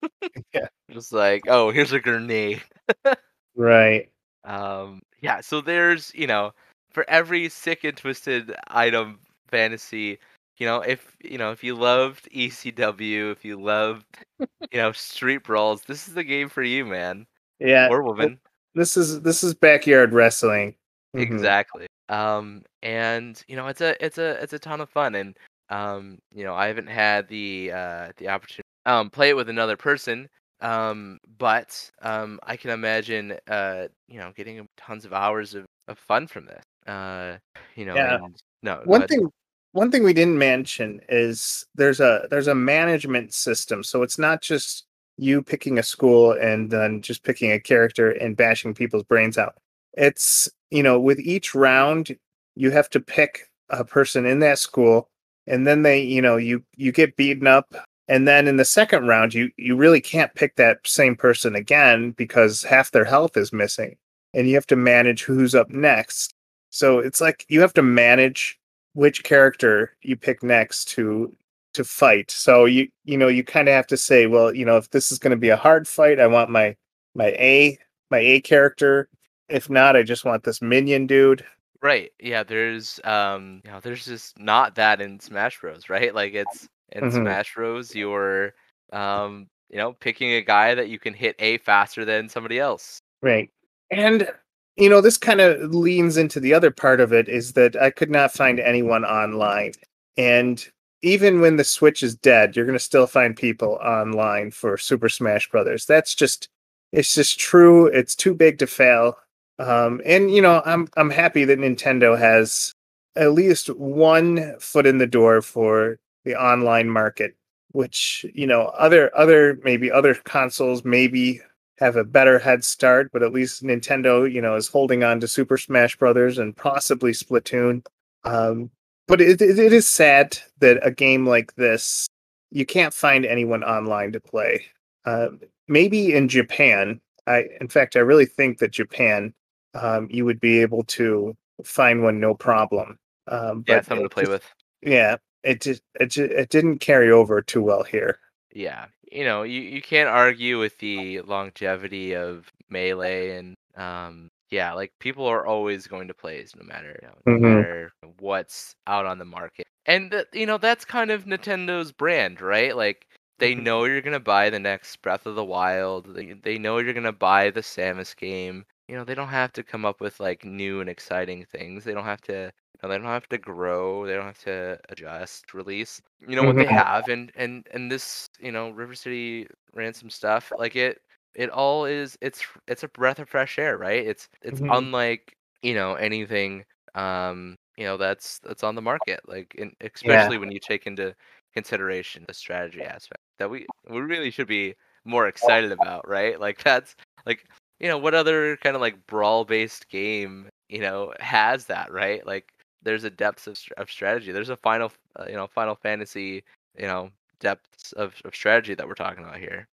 Yeah. Just like, oh, here's a grenade. Right. Um, yeah, so there's, you know, for every sick and twisted item fantasy, you know, if you know, if you loved ECW, if you loved, you know, street brawls, this is the game for you, man. Yeah. Or woman. This is this is backyard wrestling. Mhm. Exactly. Um, and you know, it's a it's a it's a ton of fun, and um, you know, I haven't had the uh the opportunity um play it with another person. Um, but um, I can imagine uh, you know, getting tons of hours of, of fun from this. Uh, you know, Yeah. and no, One thing one thing we didn't mention is there's a there's a management system. So it's not just you picking a school and then just picking a character and bashing people's brains out. It's, you know, with each round you have to pick a person in that school and then they, you know, you you get beaten up and then in the second round you you really can't pick that same person again because half their health is missing and you have to manage who's up next. So it's like you have to manage which character you pick next to to fight. So you you know you kind of have to say, well, you know, if this is going to be a hard fight, I want my my A my A character. If not, I just want this minion dude. Right. Yeah, there's um you know, there's just not that in Smash Bros, right? Like it's in Mhm. Smash Bros you're um you know, picking a guy that you can hit A faster than somebody else. Right. And you know, this kind of leans into the other part of it is that I could not find anyone online. And even when the Switch is dead, you're going to still find people online for Super Smash Brothers. That's just it's just true. It's too big to fail. Um and you know, I'm I'm happy that Nintendo has at least one foot in the door for the online market, which, you know, other other maybe other consoles maybe have a better head start, but at least Nintendo, you know, is holding on to Super Smash Brothers and possibly Splatoon. Um, but it, it, it is sad that a game like this, you can't find anyone online to play. Uh, maybe in Japan, I, in fact, I really think that Japan, um, you would be able to find one no problem. Um, Yeah, something to play just- with. Yeah, it just it, ju- it didn't carry over too well here. Yeah. You know, you, you can't argue with the longevity of Melee and um yeah, like people are always going to play no matter no Mhm. matter what's out on the market. And th- you know, that's kind of Nintendo's brand, right? Like they Mhm. know you're going to buy the next Breath of the Wild. They they know you're going to buy the Samus game. You know, they don't have to come up with like new and exciting things. They don't have to know, they don't have to grow. They don't have to adjust, release. You know what they Mhm. have, and and and this, you know, River City ransom stuff, like it, it all is. It's it's a breath of fresh air, right? It's it's Mhm. unlike you know anything, um, you know that's that's on the market. Like, in, especially when you take into consideration the strategy aspect that we we really should be more excited about, right? Like that's like you know what other kind of like brawl based game you know has that, right? Like there's a depth of, of strategy. There's a final, uh, you know, Final Fantasy, you know, depths of, of strategy that we're talking about here.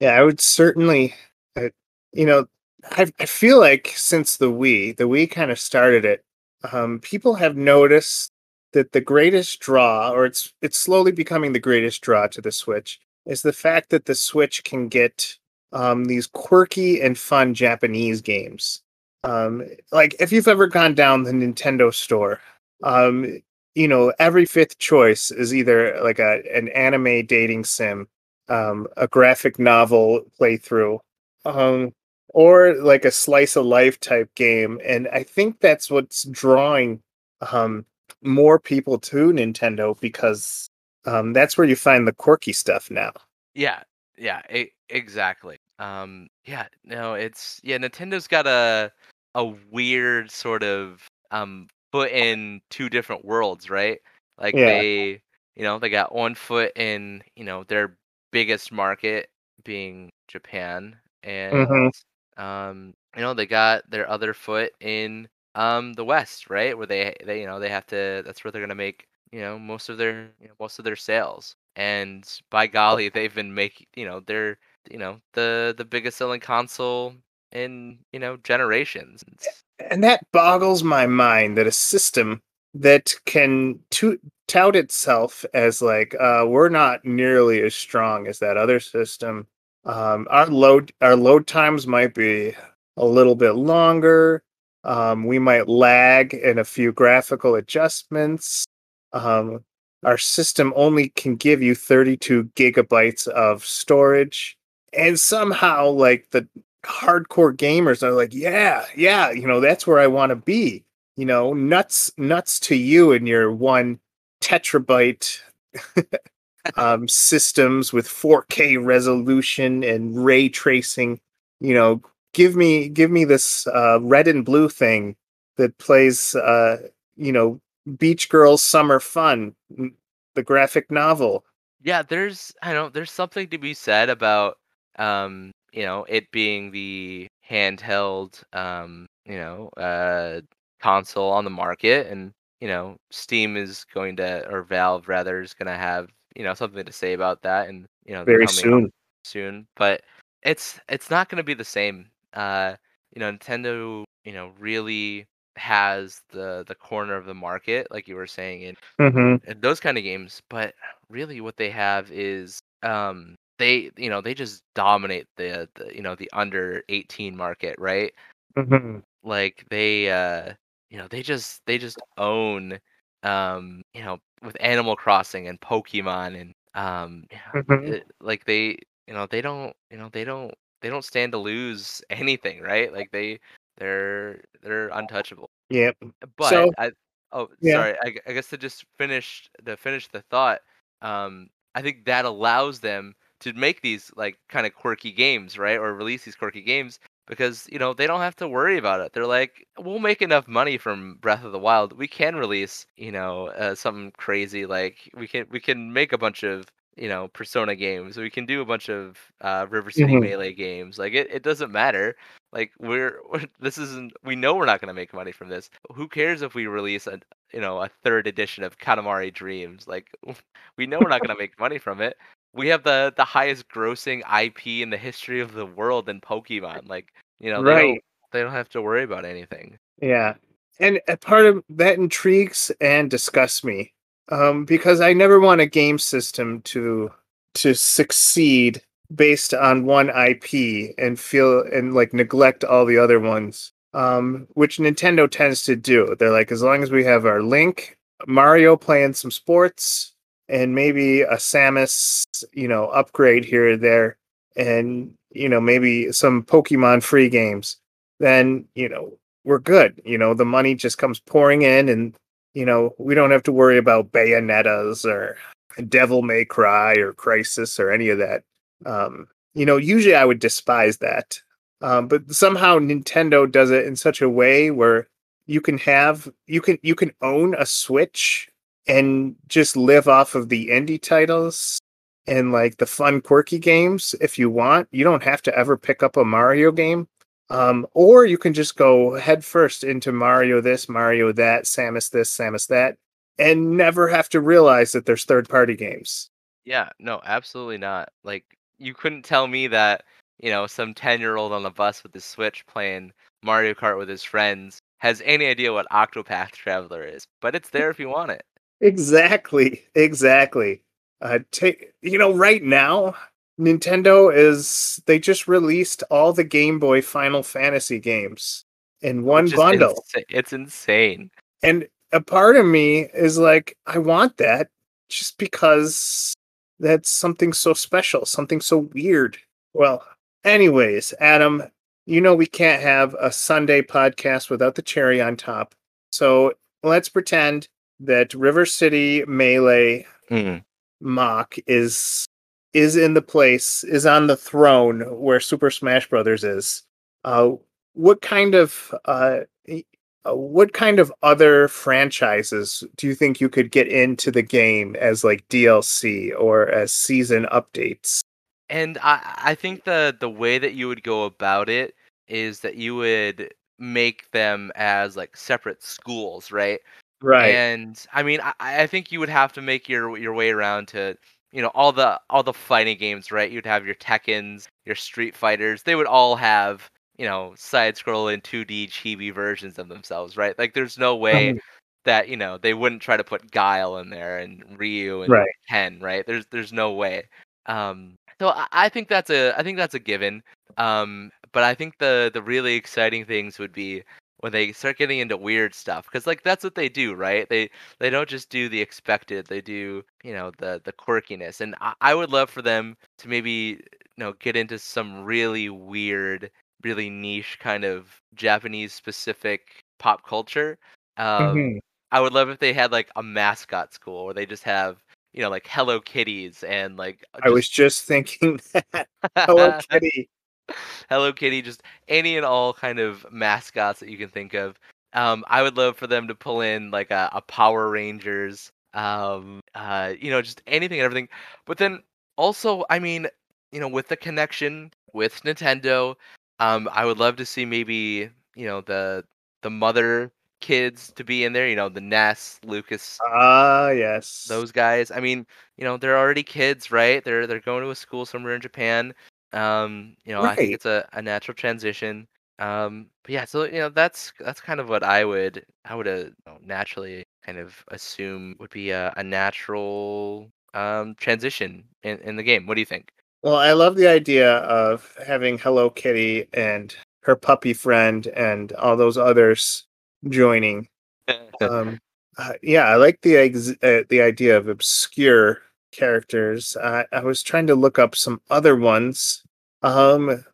Yeah, I would certainly, uh, you know, I, I feel like since the Wii, the Wii kind of started it. Um, people have noticed that the greatest draw, or it's it's slowly becoming the greatest draw to the Switch, is the fact that the Switch can get um, these quirky and fun Japanese games. Um, like if you've ever gone down the Nintendo store, um, you know every fifth choice is either like a an anime dating sim um, a graphic novel playthrough, um, or like a slice of life type game. And I think that's what's drawing um, more people to Nintendo because um, that's where you find the quirky stuff now. Yeah, yeah, e- exactly. Um, yeah, no, it's yeah. Nintendo's got a a weird sort of um foot in two different worlds, right? Like Yeah. they, you know they got one foot in you know their biggest market being Japan, and Mhm. um, you know they got their other foot in um the West, right? Where they they you know they have to. That's where they're gonna make you know most of their you know, most of their sales. And by golly, they've been making you know they're you know the the biggest selling console in you know generations. And that boggles my mind that a system that can to- tout itself as like uh, we're not nearly as strong as that other system. Um, our load our load times might be a little bit longer. Um, we might lag in a few graphical adjustments. Um, our system only can give you 32 gigabytes of storage, and somehow, like the hardcore gamers are like, yeah, yeah, you know, that's where I want to be. You know, nuts, nuts to you and your one tetrabyte um, systems with 4K resolution and ray tracing. You know, give me, give me this uh, red and blue thing that plays, uh, you know, Beach Girls Summer Fun, the graphic novel. yeah, there's I don't there's something to be said about um you know it being the handheld um you know uh console on the market and you know Steam is going to or Valve rather is going to have you know something to say about that and you know Very coming soon. soon but it's it's not going to be the same uh you know Nintendo you know really has the the corner of the market like you were saying in hmm and those kind of games but really what they have is um they you know they just dominate the, the you know the under 18 market right? Hmm like they uh you know they just they just own um you know with animal crossing and pokemon and um hmm it- like they you know they don't you know they don't they don't stand to lose anything right? Like they they're they're untouchable. Yep. but So I oh yeah. sorry, I, I guess to just finish to finish the thought, um, I think that allows them to make these like kind of quirky games, right? Or release these quirky games because you know they don't have to worry about it. They're like, we'll make enough money from Breath of the Wild. We can release, you know, uh, something crazy like we can we can make a bunch of you know Persona games. We can do a bunch of uh, River City Mhm. Melee games. Like it, it doesn't matter. Like we're, we're this isn't we know we're not going to make money from this. Who cares if we release a you know a third edition of Katamari Dreams? Like we know we're not going to make money from it. We have the the highest grossing IP in the history of the world in Pokemon. Like you know they don't Right. they don't have to worry about anything. Yeah. And a part of that intrigues and disgusts me. Um, because I never want a game system to to succeed based on one IP and feel and like neglect all the other ones. Um, which Nintendo tends to do. They're like, as long as we have our Link, Mario playing some sports, and maybe a Samus, you know, upgrade here or there, and you know, maybe some Pokemon free games, then you know, we're good. You know, the money just comes pouring in, and you know, we don't have to worry about Bayonettas or Devil May Cry or Crisis or any of that. Um, you know, usually I would despise that, um, but somehow Nintendo does it in such a way where you can have you can you can own a Switch and just live off of the indie titles and like the fun quirky games if you want. You don't have to ever pick up a Mario game. Um, or you can just go head first into Mario this, Mario that, Samus this, Samus that, and never have to realize that there's third party games. Yeah, no, absolutely not. Like you couldn't tell me that, you know, some 10-year-old on the bus with his Switch playing Mario Kart with his friends has any idea what Octopath Traveler is, but it's there if you want it. Exactly, exactly. Uh, take you know, right now, Nintendo is they just released all the Game Boy Final Fantasy games in one bundle. insa- it's insane. And a part of me is like, I want that just because that's something so special, something so weird. Well, anyways, Adam, you know we can't have a Sunday podcast without the cherry on top. So let's pretend that River City Melee Mm. Mach is is in the place, is on the throne where Super Smash Brothers is. Uh what kind of uh uh, what kind of other franchises do you think you could get into the game as like DLC or as season updates? And I I think the the way that you would go about it is that you would make them as like separate schools, right? Right. And I mean, I, I think you would have to make your your way around to you know all the all the fighting games, right? You'd have your Tekkens, your Street Fighters. They would all have you know side scrolling 2D chibi versions of themselves, right? Like, there's no way Um, that you know they wouldn't try to put Guile in there and Ryu and Right. Ken, right? There's there's no way. Um, so I, I think that's a I think that's a given. Um, but I think the the really exciting things would be when they start getting into weird stuff because like that's what they do, right? They they don't just do the expected; they do you know the the quirkiness. And I, I would love for them to maybe you know get into some really weird, really niche kind of Japanese specific pop culture. Um, Mhm. I would love if they had like a mascot school where they just have you know like Hello Kitties and like I was just thinking that. Hello Kitty. Hello Kitty, just any and all kind of mascots that you can think of. Um, I would love for them to pull in like a, a Power Rangers, um, uh, you know, just anything and everything. But then also, I mean, you know, with the connection with Nintendo, um, I would love to see maybe you know the the mother kids to be in there. You know, the Ness, Lucas, Ah, yes. those guys. I mean, you know, they're already kids, right? They're they're going to a school somewhere in Japan. Um, you know, I think it's a, a natural transition. Um, but yeah, so you know, that's that's kind of what I would I would uh, you know, naturally kind of assume would be a, a natural um transition in, in the game. What do you think? Well, I love the idea of having Hello Kitty and her puppy friend and all those others joining. Um, uh, yeah, I like the ex- uh, the idea of obscure characters. I I was trying to look up some other ones. Um,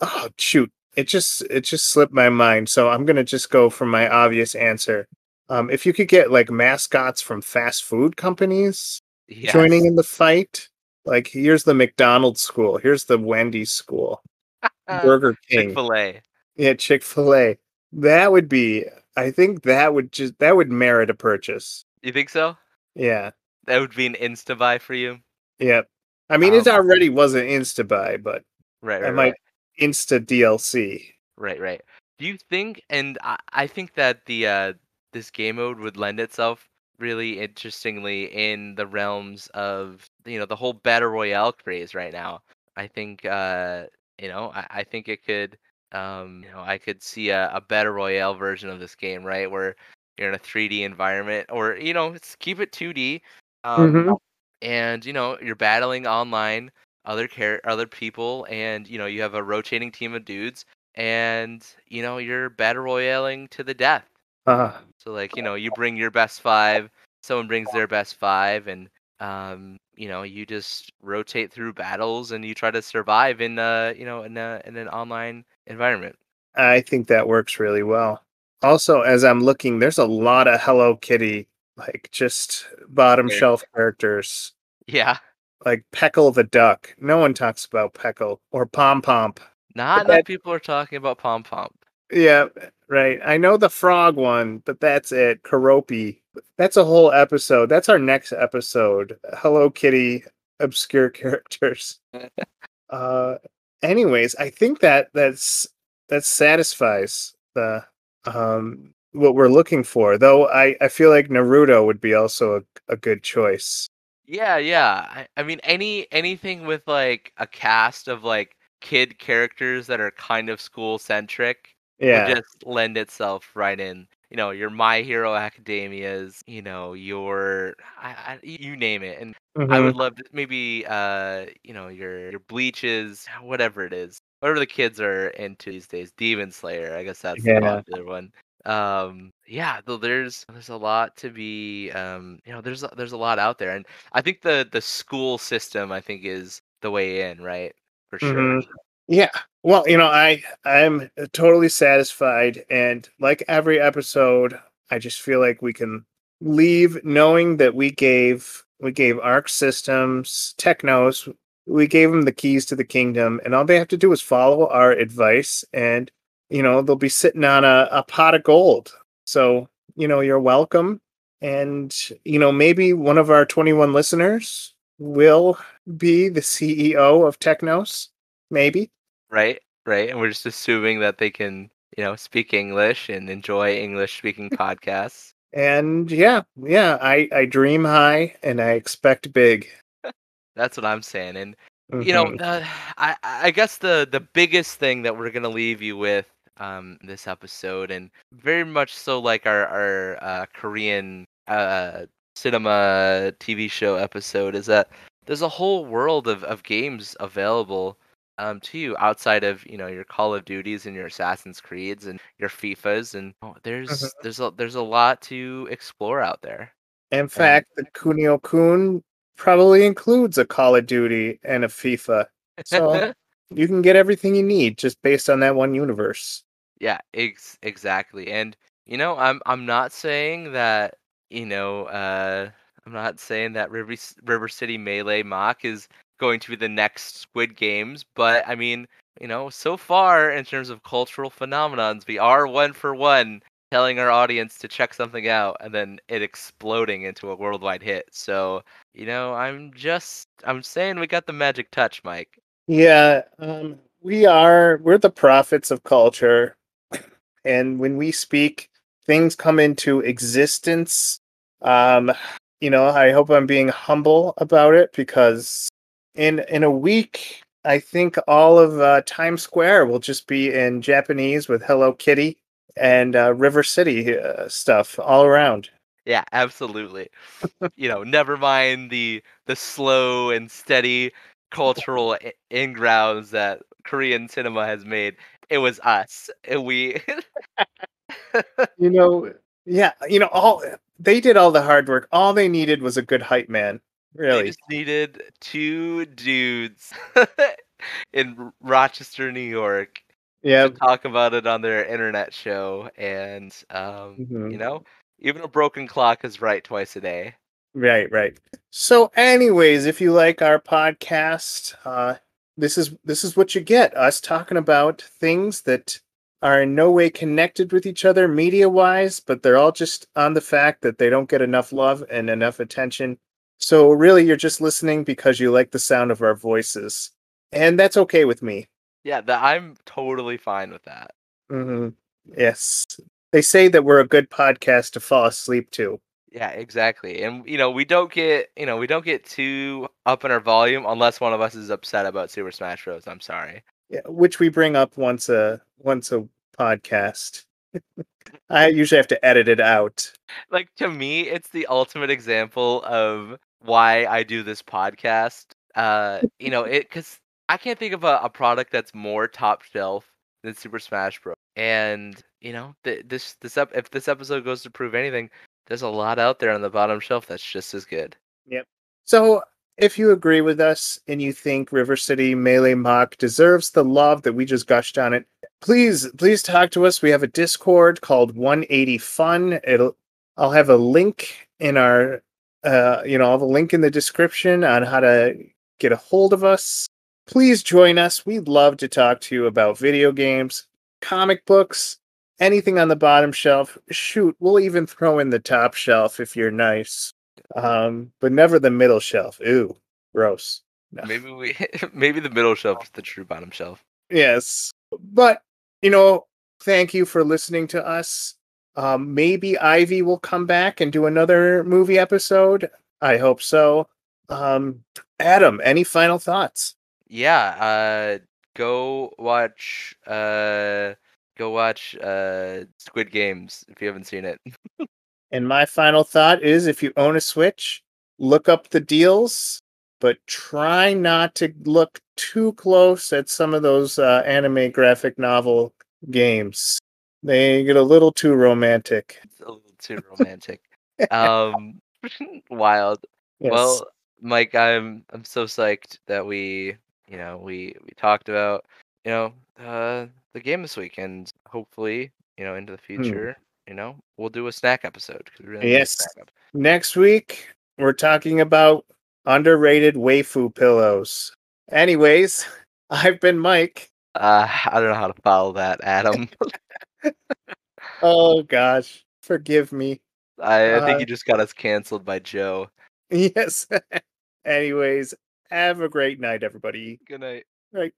oh shoot, it just it just slipped my mind. So I'm gonna just go for my obvious answer. Um, if you could get like mascots from fast food companies joining in the fight, like here's the McDonald's school, here's the Wendy's school, Burger King, Chick-fil-A. yeah, Chick Fil A. That would be. I think that would just that would merit a purchase. You think so? Yeah. That would be an insta buy for you. Yep. I mean, it Um, already was an insta buy, but Right, I might right. insta DLC. Right, right. Do you think, and I, I think that the uh, this game mode would lend itself really interestingly in the realms of you know the whole battle royale craze right now. I think uh, you know I, I think it could um, you know I could see a, a battle royale version of this game right where you're in a 3D environment or you know keep it 2D um, Mhm. and you know you're battling online other care other people and you know you have a rotating team of dudes and you know you're battle royaling to the death Uh, so like you know you bring your best five someone brings their best five and um you know you just rotate through battles and you try to survive in uh you know in a in an online environment I think that works really well. Also, as I'm looking, there's a lot of Hello Kitty, like just bottom Yeah. shelf characters, yeah like Pekkle the Duck. No one talks about Pekkle or Pom Pom. not enough that- people are talking about pom pom Yeah, right. I know the frog one, but that's it. Keroppi. That's a whole episode. That's our next episode. Hello Kitty obscure characters. uh anyways, I think that that's that satisfies the um what we're looking for. Though I I feel like Naruto would be also a, a good choice. Yeah, yeah. I, I mean, any anything with like a cast of like kid characters that are kind of school centric Yeah. would just lend itself right in. You know, your My Hero Academias. You know, your I, I, you name it, and I Mhm. would love to maybe uh you know your your bleaches, whatever it is, whatever the kids are into these days. Demon Slayer, I guess that's the popular one. Um, yeah, though there's there's a lot to be um you know there's there's a lot out there, and I think the the school system I think is the way in, right? For sure. Mhm. Yeah. Well, you know, I I'm totally satisfied and like every episode, I just feel like we can leave knowing that we gave we gave Arc Systems, Technos, we gave them the keys to the kingdom and all they have to do is follow our advice and you know, they'll be sitting on a, a pot of gold. So, you know, you're welcome. And, you know, maybe one of our 21 listeners will be the CEO of Technos. Maybe. Right, right. And we're just assuming that they can, you know, speak English and enjoy English speaking podcasts. And yeah, yeah, I, I dream high and I expect big. That's what I'm saying. And you know, uh, I I guess the the biggest thing that we're gonna leave you with um this episode, and very much so like our our uh, Korean uh cinema TV show episode, is that there's a whole world of of games available um to you outside of you know your Call of Duties and your Assassin's Creeds and your FIFAs, and oh, there's Mhm. there's a there's a lot to explore out there. In fact, the Kunio Kun probably includes a Call of Duty and a FIFA. So you can get everything you need just based on that one universe. Yeah, ex- exactly. And you know, I'm I'm not saying that, you know, uh I'm not saying that River River City Melee Mach is going to be the next Squid Games, but I mean, you know, so far in terms of cultural phenomenons, we are one for one telling our audience to check something out and then it exploding into a worldwide hit. So, you know, I'm just I'm saying we got the magic touch, Mike. Yeah, um, we are we're the prophets of culture, and when we speak, things come into existence. Um, you know, I hope I'm being humble about it because in in a week, I think all of uh, Times Square will just be in Japanese with Hello Kitty and uh, River City uh, stuff all around. Yeah, absolutely. you know, never mind the the slow and steady cultural ingrounds that Korean cinema has made. It was us. We You know, yeah, you know, all they did all the hard work. All they needed was a good hype man. they Really. just needed two dudes in Rochester, New York Yeah. talk about it on their internet show and um, you Mhm. know, even a broken clock is right twice a day. Right, right. So, anyways, if you like our podcast, uh, this is this is what you get: us talking about things that are in no way connected with each other media wise, but they're all just on the fact that they don't get enough love and enough attention. So, really, you're just listening because you like the sound of our voices, and that's okay with me. Yeah, that I'm totally fine with that. hmm Yes, they say that we're a good podcast to fall asleep to. Yeah, exactly. And you know, we don't get you know, we don't get too up in our volume unless one of us is upset about Super Smash Bros. I'm sorry. Yeah, which we bring up once a once a podcast. I usually have to edit it out. Like to me, it's the ultimate example of why I do this podcast. Uh, you know, it because I can't think of a, a product that's more top shelf than Super Smash Bros. And you know, th- this this up if this episode goes to prove anything, there's a lot out there on the bottom shelf that's just as good. Yep. So, if you agree with us and you think River City Melee Mach deserves the love that we just gushed on it, please please talk to us. We have a Discord called 180 Fun. It'll I'll have a link in our uh you know, I'll have a link in the description on how to get a hold of us. Please join us. We'd love to talk to you about video games, comic books, anything on the bottom shelf. Shoot, we'll even throw in the top shelf if you're nice. Um, but never the middle shelf. Ooh, gross. No. Maybe we maybe the middle shelf is the true bottom shelf. Yes. But, you know, thank you for listening to us. Um, maybe Ivy will come back and do another movie episode. I hope so. Um, Adam, any final thoughts? Yeah, uh go watch uh go watch uh Squid Games if you haven't seen it. And my final thought is if you own a Switch, look up the deals, but try not to look too close at some of those uh, anime graphic novel games. They get a little too romantic. It's a little too romantic. um wild. Yes. Well, Mike, I'm I'm so psyched that we, you know, we we talked about, you know, uh the game this week and hopefully, you know, into the future, you know, we'll do a snack episode. we really Yes. snack ep- Next week, we're talking about underrated waifu pillows. Anyways, I've been Mike. Uh, I don't know how to follow that, Adam. Oh gosh, forgive me. I, I think Uh, you just got us canceled by Joe. Yes. Anyways, have a great night, everybody. Good night. Right.